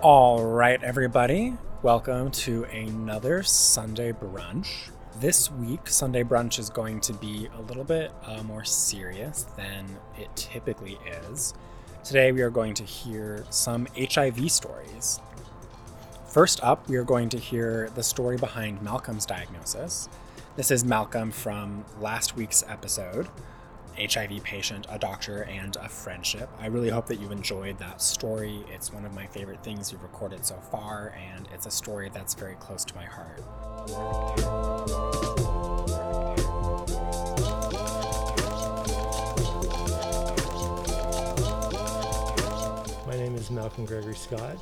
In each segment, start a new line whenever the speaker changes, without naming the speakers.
All right, everybody, welcome to another Sunday brunch. This week, Sunday brunch is going to be a little bit uh, more serious than it typically is. Today, we are going to hear some HIV stories. First up, we are going to hear the story behind Malcolm's diagnosis. This is Malcolm from last week's episode. HIV patient, a doctor, and a friendship. I really hope that you enjoyed that story. It's one of my favorite things you've recorded so far, and it's a story that's very close to my heart.
My name is Malcolm Gregory Scott,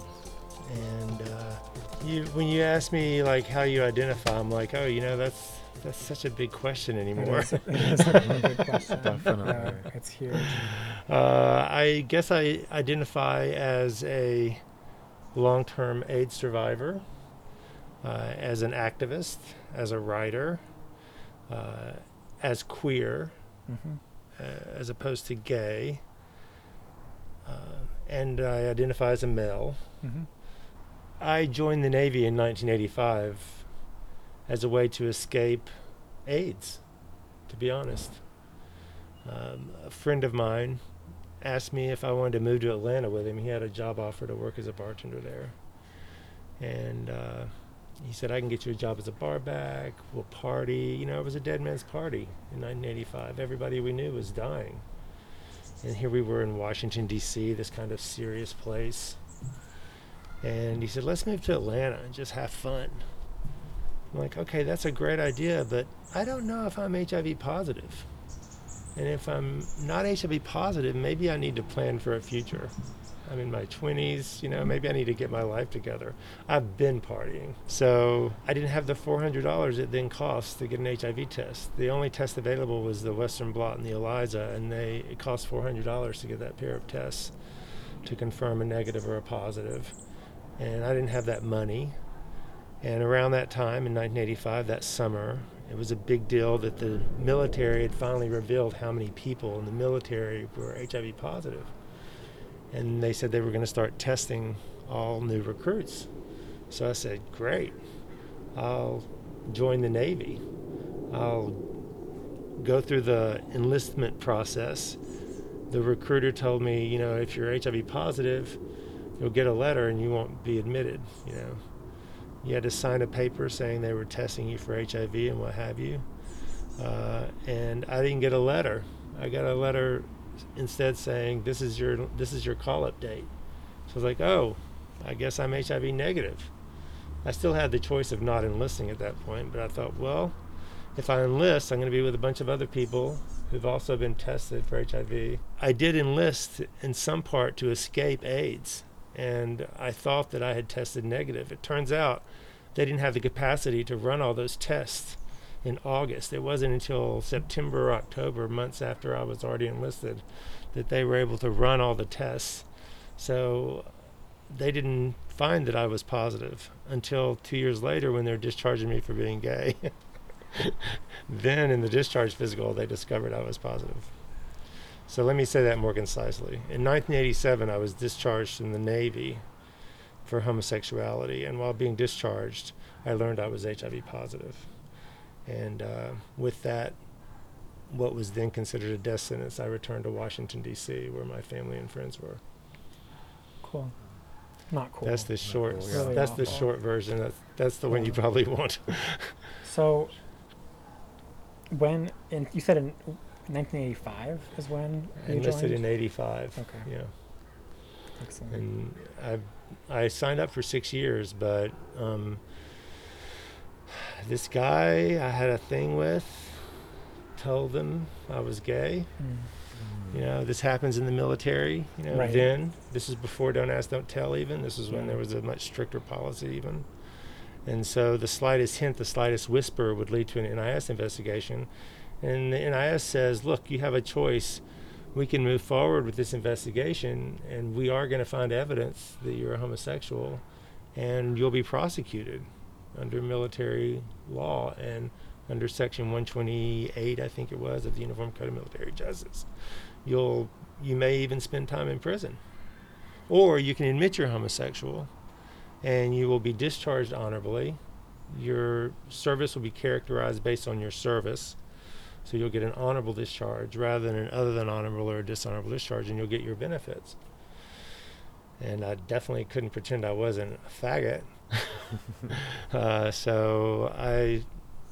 and uh, you, when you ask me like how you identify, I'm like, oh, you know, that's that's such a big question anymore.
It is, it is a really good question.
Definitely.
Yeah, it's huge.
Uh, I guess I identify as a long-term AIDS survivor, uh, as an activist, as a writer, uh, as queer,
hmm
uh, as opposed to gay, uh, and I identify as a male.
hmm
I joined the Navy in 1985 as a way to escape AIDS, to be honest. Um, a friend of mine asked me if I wanted to move to Atlanta with him. He had a job offer to work as a bartender there. And uh, he said, I can get you a job as a bar back. We'll party. You know, it was a dead man's party in 1985. Everybody we knew was dying. And here we were in Washington, D.C., this kind of serious place. And he said, let's move to Atlanta and just have fun. I'm like, okay, that's a great idea, but I don't know if I'm HIV positive. And if I'm not HIV positive, maybe I need to plan for a future. I'm in my 20s, you know, maybe I need to get my life together. I've been partying. So I didn't have the $400 it then costs to get an HIV test. The only test available was the Western blot and the ELISA, and they it cost $400 to get that pair of tests to confirm a negative or a positive. And I didn't have that money. And around that time in 1985, that summer, it was a big deal that the military had finally revealed how many people in the military were HIV positive. And they said they were going to start testing all new recruits. So I said, Great, I'll join the Navy. I'll go through the enlistment process. The recruiter told me, you know, if you're HIV positive, you'll get a letter and you won't be admitted, you know. You had to sign a paper saying they were testing you for HIV and what have you. Uh, and I didn't get a letter. I got a letter instead saying this is your this is your call up date. So I was like, oh, I guess I'm HIV negative. I still had the choice of not enlisting at that point, but I thought, well, if I enlist, I'm going to be with a bunch of other people who've also been tested for HIV. I did enlist in some part to escape AIDS, and I thought that I had tested negative. It turns out they didn't have the capacity to run all those tests in August. It wasn't until September or October, months after I was already enlisted, that they were able to run all the tests. So they didn't find that I was positive until two years later when they're discharging me for being gay. then in the discharge physical, they discovered I was positive. So let me say that more concisely. In 1987, I was discharged from the Navy for homosexuality, and while being discharged, I learned I was HIV positive. And uh, with that, what was then considered a death sentence, I returned to Washington, D.C., where my family and friends were.
Cool. Not cool.
That's the short.
cool,
yeah. Really
that's the
awful.
short version. That's that's the one you probably want.
So, when in you said in 1985 is when
I
you
enlisted
joined?
in '85.
Okay.
Yeah.
Excellent.
and I I signed up for six years, but um, this guy I had a thing with told them I was gay.
Mm.
You know, this happens in the military. You know,
Right.
then this is before "Don't Ask, Don't Tell." Even this is when
Yeah.
there was a much stricter policy. Even, and so the slightest hint, the slightest whisper, would lead to an NIS investigation. And the NIS says, "Look, you have a choice. We can move forward with this investigation, and we are going to find evidence that you're a homosexual, and you'll be prosecuted under military law and under Section 128, I think it was, of the Uniform Code of Military Justice. You'll you may even spend time in prison, or you can admit you're homosexual, and you will be discharged honorably. Your service will be characterized based on your service. So you'll get an honorable discharge rather than an other than honorable or dishonorable discharge, and you'll get your benefits. And I definitely couldn't pretend I wasn't a faggot. uh, so I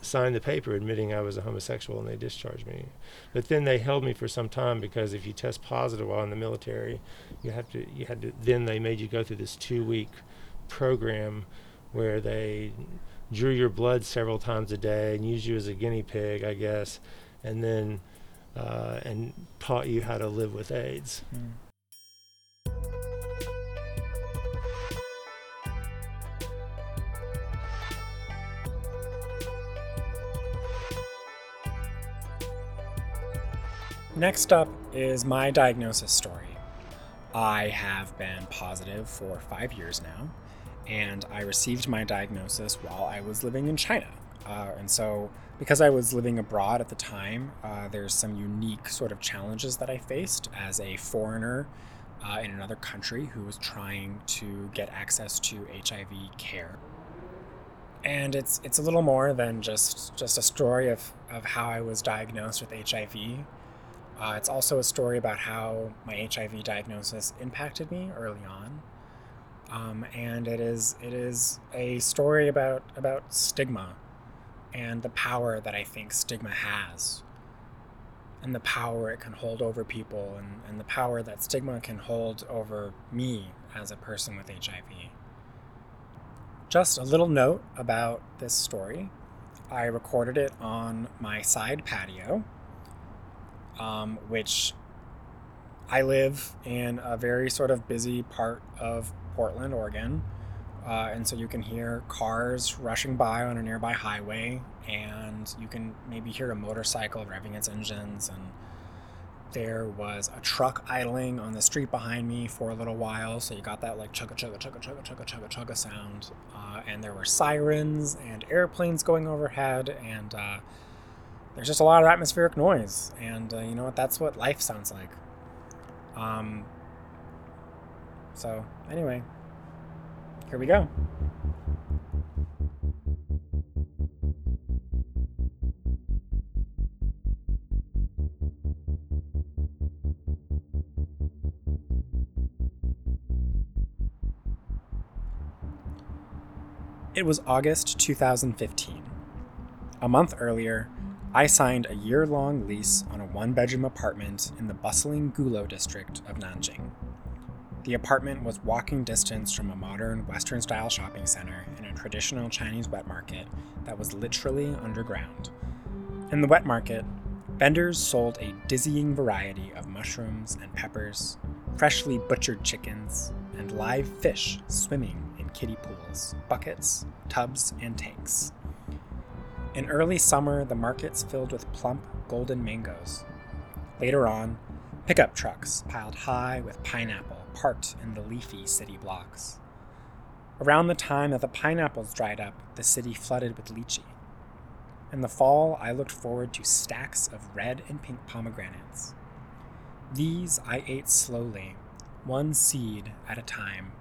signed the paper admitting I was a homosexual, and they discharged me. But then they held me for some time because if you test positive while in the military, you have to you had to. Then they made you go through this two week program where they drew your blood several times a day and used you as a guinea pig, I guess, and then uh, and taught you how to live with AIDS. Mm.
Next up is my diagnosis story. I have been positive for five years now, and I received my diagnosis while I was living in China. Uh, and so, because I was living abroad at the time, uh, there's some unique sort of challenges that I faced as a foreigner uh, in another country who was trying to get access to HIV care. And it's it's a little more than just just a story of, of how I was diagnosed with HIV. Uh, it's also a story about how my HIV diagnosis impacted me early on. Um, and it is it is a story about about stigma and the power that I think stigma has, and the power it can hold over people, and, and the power that stigma can hold over me as a person with HIV. Just a little note about this story I recorded it on my side patio, um, which I live in a very sort of busy part of Portland, Oregon. Uh, and so you can hear cars rushing by on a nearby highway, and you can maybe hear a motorcycle revving its engines. And there was a truck idling on the street behind me for a little while, so you got that like chugga chugga chugga chugga chugga chugga chugga sound. Uh, and there were sirens and airplanes going overhead, and uh, there's just a lot of atmospheric noise. And uh, you know what? That's what life sounds like. Um, so, anyway, here we go. It was August 2015. A month earlier, I signed a year long lease on a one bedroom apartment in the bustling Gulou district of Nanjing. The apartment was walking distance from a modern Western style shopping center and a traditional Chinese wet market that was literally underground. In the wet market, vendors sold a dizzying variety of mushrooms and peppers, freshly butchered chickens, and live fish swimming in kiddie pools, buckets, tubs, and tanks. In early summer, the markets filled with plump, golden mangoes. Later on, pickup trucks piled high with pineapple parked in the leafy city blocks. Around the time that the pineapples dried up, the city flooded with lychee. In the fall, I looked forward to stacks of red and pink pomegranates. These I ate slowly, one seed at a time.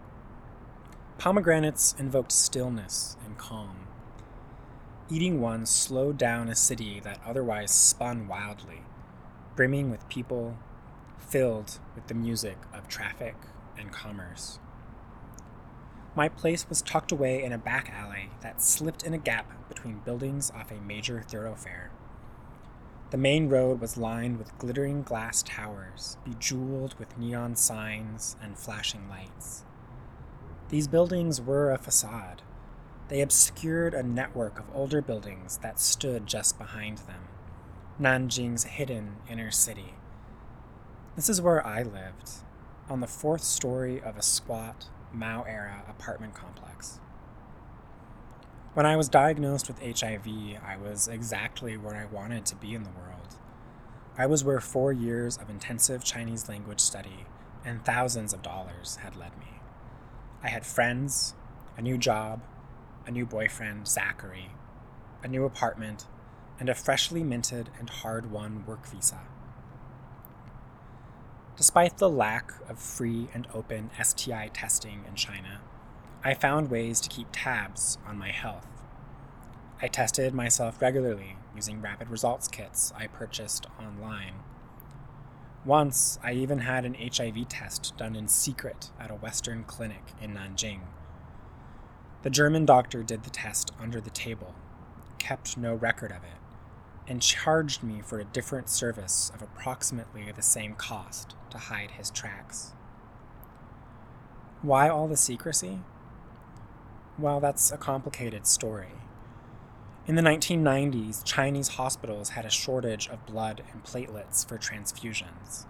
Pomegranates invoked stillness and calm. Eating one slowed down a city that otherwise spun wildly, brimming with people filled with the music of traffic and commerce. My place was tucked away in a back alley that slipped in a gap between buildings off a major thoroughfare. The main road was lined with glittering glass towers, bejeweled with neon signs and flashing lights. These buildings were a facade. They obscured a network of older buildings that stood just behind them, Nanjing's hidden inner city. This is where I lived, on the fourth story of a squat, Mao era apartment complex. When I was diagnosed with HIV, I was exactly where I wanted to be in the world. I was where four years of intensive Chinese language study and thousands of dollars had led me. I had friends, a new job, a new boyfriend, Zachary, a new apartment, and a freshly minted and hard won work visa. Despite the lack of free and open STI testing in China, I found ways to keep tabs on my health. I tested myself regularly using rapid results kits I purchased online. Once, I even had an HIV test done in secret at a Western clinic in Nanjing. The German doctor did the test under the table, kept no record of it, and charged me for a different service of approximately the same cost to hide his tracks. Why all the secrecy? Well, that's a complicated story. In the 1990s, Chinese hospitals had a shortage of blood and platelets for transfusions.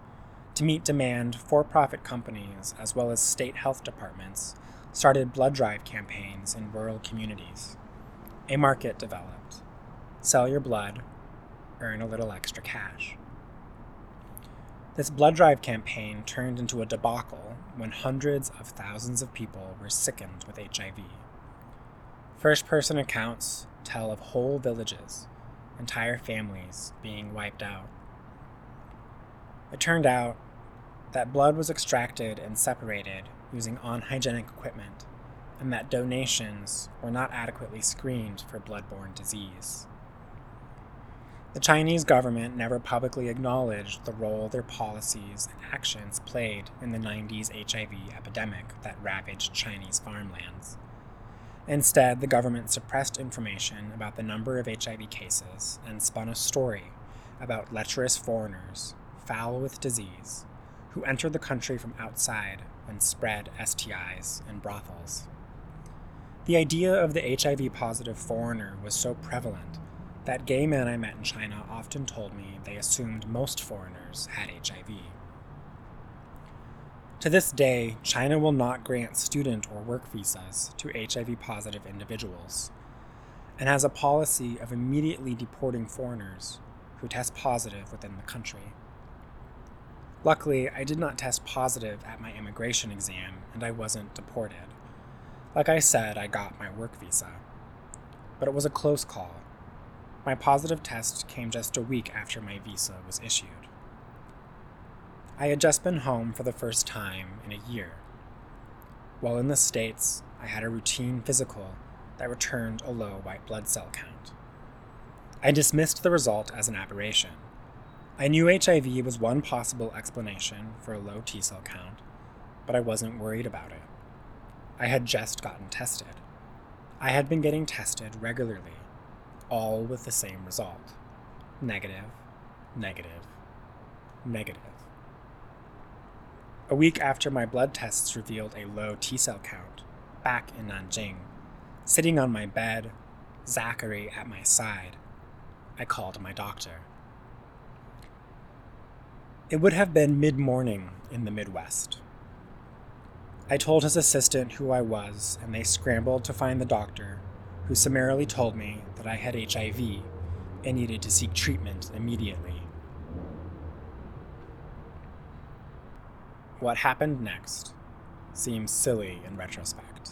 To meet demand, for profit companies, as well as state health departments, started blood drive campaigns in rural communities. A market developed. Sell your blood, earn a little extra cash. This blood drive campaign turned into a debacle when hundreds of thousands of people were sickened with HIV. First person accounts tell of whole villages, entire families being wiped out. It turned out that blood was extracted and separated using unhygienic equipment, and that donations were not adequately screened for bloodborne disease. The Chinese government never publicly acknowledged the role their policies and actions played in the 90s HIV epidemic that ravaged Chinese farmlands. Instead, the government suppressed information about the number of HIV cases and spun a story about lecherous foreigners, foul with disease, who entered the country from outside and spread STIs in brothels. The idea of the HIV positive foreigner was so prevalent that gay men I met in China often told me they assumed most foreigners had HIV. To this day, China will not grant student or work visas to HIV positive individuals, and has a policy of immediately deporting foreigners who test positive within the country. Luckily, I did not test positive at my immigration exam and I wasn't deported. Like I said, I got my work visa. But it was a close call. My positive test came just a week after my visa was issued. I had just been home for the first time in a year. While in the States, I had a routine physical that returned a low white blood cell count. I dismissed the result as an aberration. I knew HIV was one possible explanation for a low T cell count, but I wasn't worried about it. I had just gotten tested. I had been getting tested regularly, all with the same result negative, negative, negative. A week after my blood tests revealed a low T cell count, back in Nanjing, sitting on my bed, Zachary at my side, I called my doctor. It would have been mid morning in the Midwest. I told his assistant who I was, and they scrambled to find the doctor, who summarily told me that I had HIV and needed to seek treatment immediately. What happened next seems silly in retrospect,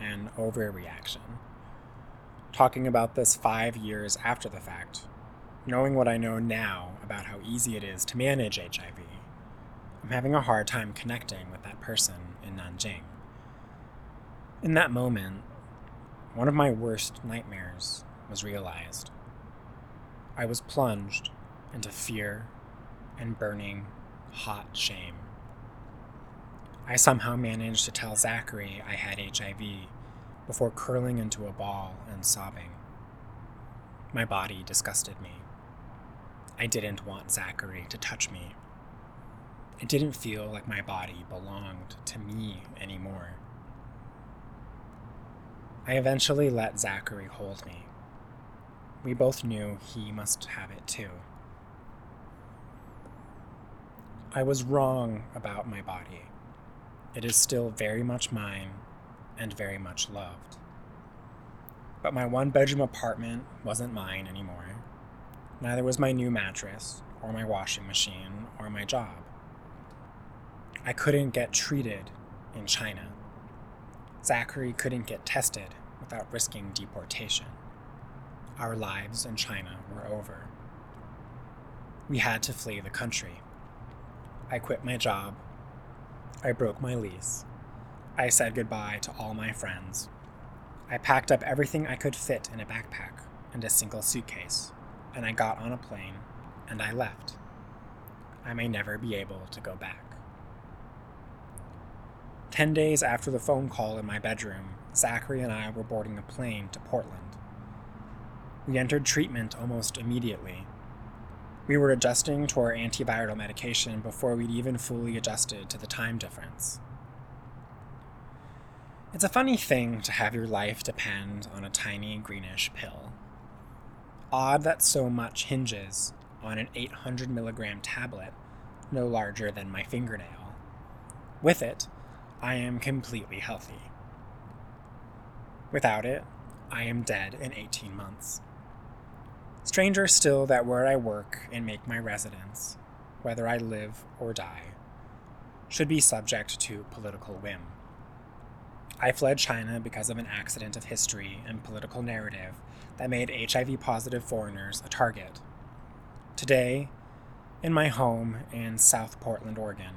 an overreaction. Talking about this five years after the fact, knowing what I know now about how easy it is to manage HIV, I'm having a hard time connecting with that person in Nanjing. In that moment, one of my worst nightmares was realized. I was plunged into fear and burning, hot shame. I somehow managed to tell Zachary I had HIV before curling into a ball and sobbing. My body disgusted me. I didn't want Zachary to touch me. It didn't feel like my body belonged to me anymore. I eventually let Zachary hold me. We both knew he must have it too. I was wrong about my body. It is still very much mine and very much loved. But my one bedroom apartment wasn't mine anymore. Neither was my new mattress, or my washing machine, or my job. I couldn't get treated in China. Zachary couldn't get tested without risking deportation. Our lives in China were over. We had to flee the country. I quit my job I broke my lease. I said goodbye to all my friends. I packed up everything I could fit in a backpack and a single suitcase, and I got on a plane and I left. I may never be able to go back. Ten days after the phone call in my bedroom, Zachary and I were boarding a plane to Portland. We entered treatment almost immediately. We were adjusting to our antiviral medication before we'd even fully adjusted to the time difference. It's a funny thing to have your life depend on a tiny greenish pill. Odd that so much hinges on an 800 milligram tablet no larger than my fingernail. With it, I am completely healthy. Without it, I am dead in 18 months. Stranger still that where I work and make my residence, whether I live or die, should be subject to political whim. I fled China because of an accident of history and political narrative that made HIV positive foreigners a target. Today, in my home in South Portland, Oregon,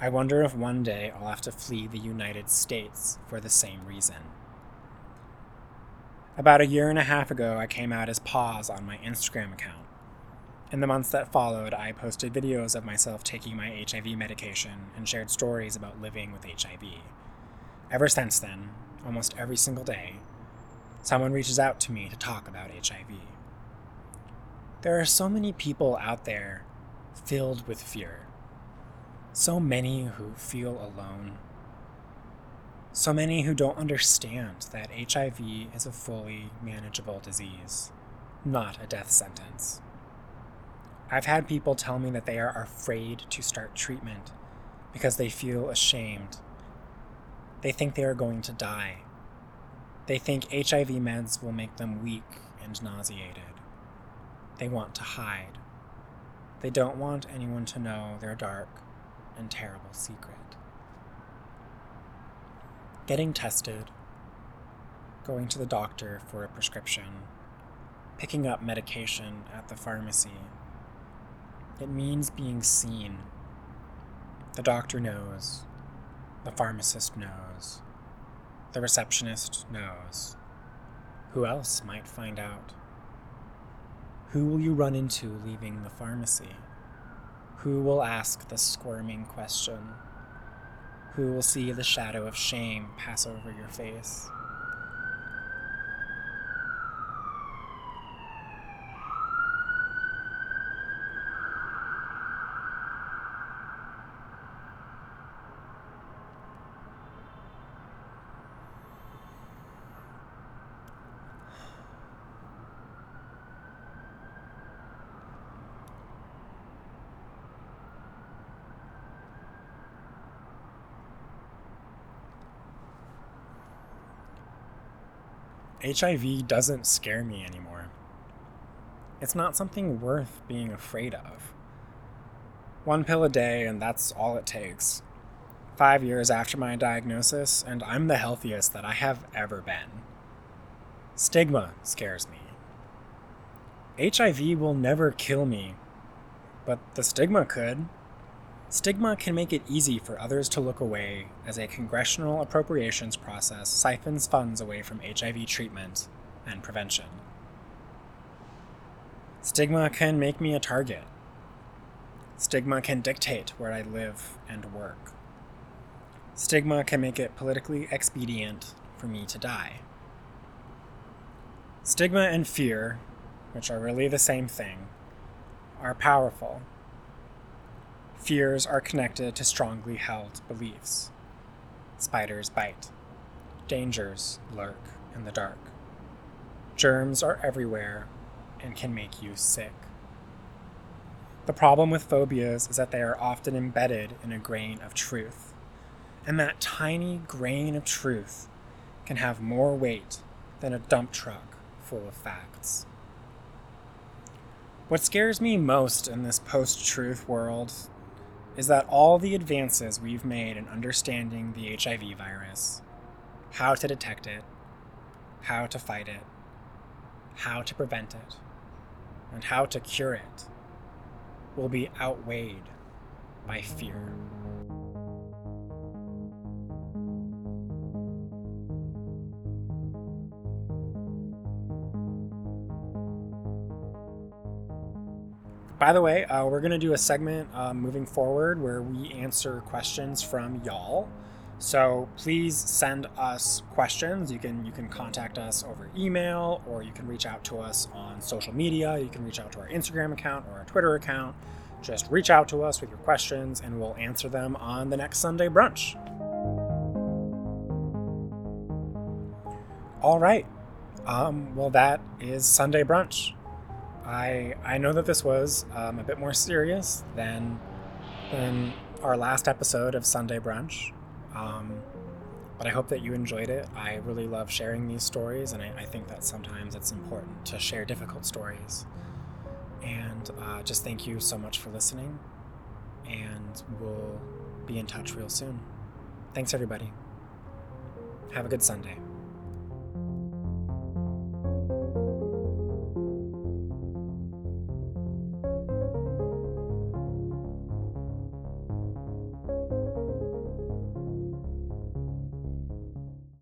I wonder if one day I'll have to flee the United States for the same reason. About a year and a half ago, I came out as poz on my Instagram account. In the months that followed, I posted videos of myself taking my HIV medication and shared stories about living with HIV. Ever since then, almost every single day, someone reaches out to me to talk about HIV. There are so many people out there filled with fear. So many who feel alone. So many who don't understand that HIV is a fully manageable disease, not a death sentence. I've had people tell me that they are afraid to start treatment because they feel ashamed. They think they are going to die. They think HIV meds will make them weak and nauseated. They want to hide. They don't want anyone to know they're dark and terrible secret. Getting tested, going to the doctor for a prescription, picking up medication at the pharmacy. It means being seen. The doctor knows. The pharmacist knows. The receptionist knows. Who else might find out? Who will you run into leaving the pharmacy? Who will ask the squirming question? Who will see the shadow of shame pass over your face? HIV doesn't scare me anymore. It's not something worth being afraid of. One pill a day, and that's all it takes. Five years after my diagnosis, and I'm the healthiest that I have ever been. Stigma scares me. HIV will never kill me, but the stigma could. Stigma can make it easy for others to look away as a congressional appropriations process siphons funds away from HIV treatment and prevention. Stigma can make me a target. Stigma can dictate where I live and work. Stigma can make it politically expedient for me to die. Stigma and fear, which are really the same thing, are powerful Fears are connected to strongly held beliefs. Spiders bite. Dangers lurk in the dark. Germs are everywhere and can make you sick. The problem with phobias is that they are often embedded in a grain of truth. And that tiny grain of truth can have more weight than a dump truck full of facts. What scares me most in this post truth world is that all the advances we've made in understanding the HIV virus, how to detect it, how to fight it, how to prevent it, and how to cure it, will be outweighed by fear. By the way, uh, we're going to do a segment uh, moving forward where we answer questions from y'all. So please send us questions. You can you can contact us over email or you can reach out to us on social media. You can reach out to our Instagram account or our Twitter account. Just reach out to us with your questions and we'll answer them on the next Sunday brunch. All right. Um, well, that is Sunday brunch. I I know that this was um, a bit more serious than than our last episode of Sunday brunch. Um, but I hope that you enjoyed it. I really love sharing these stories, and I, I think that sometimes it's important to share difficult stories. And uh, just thank you so much for listening, and we'll be in touch real soon. Thanks, everybody. Have a good Sunday.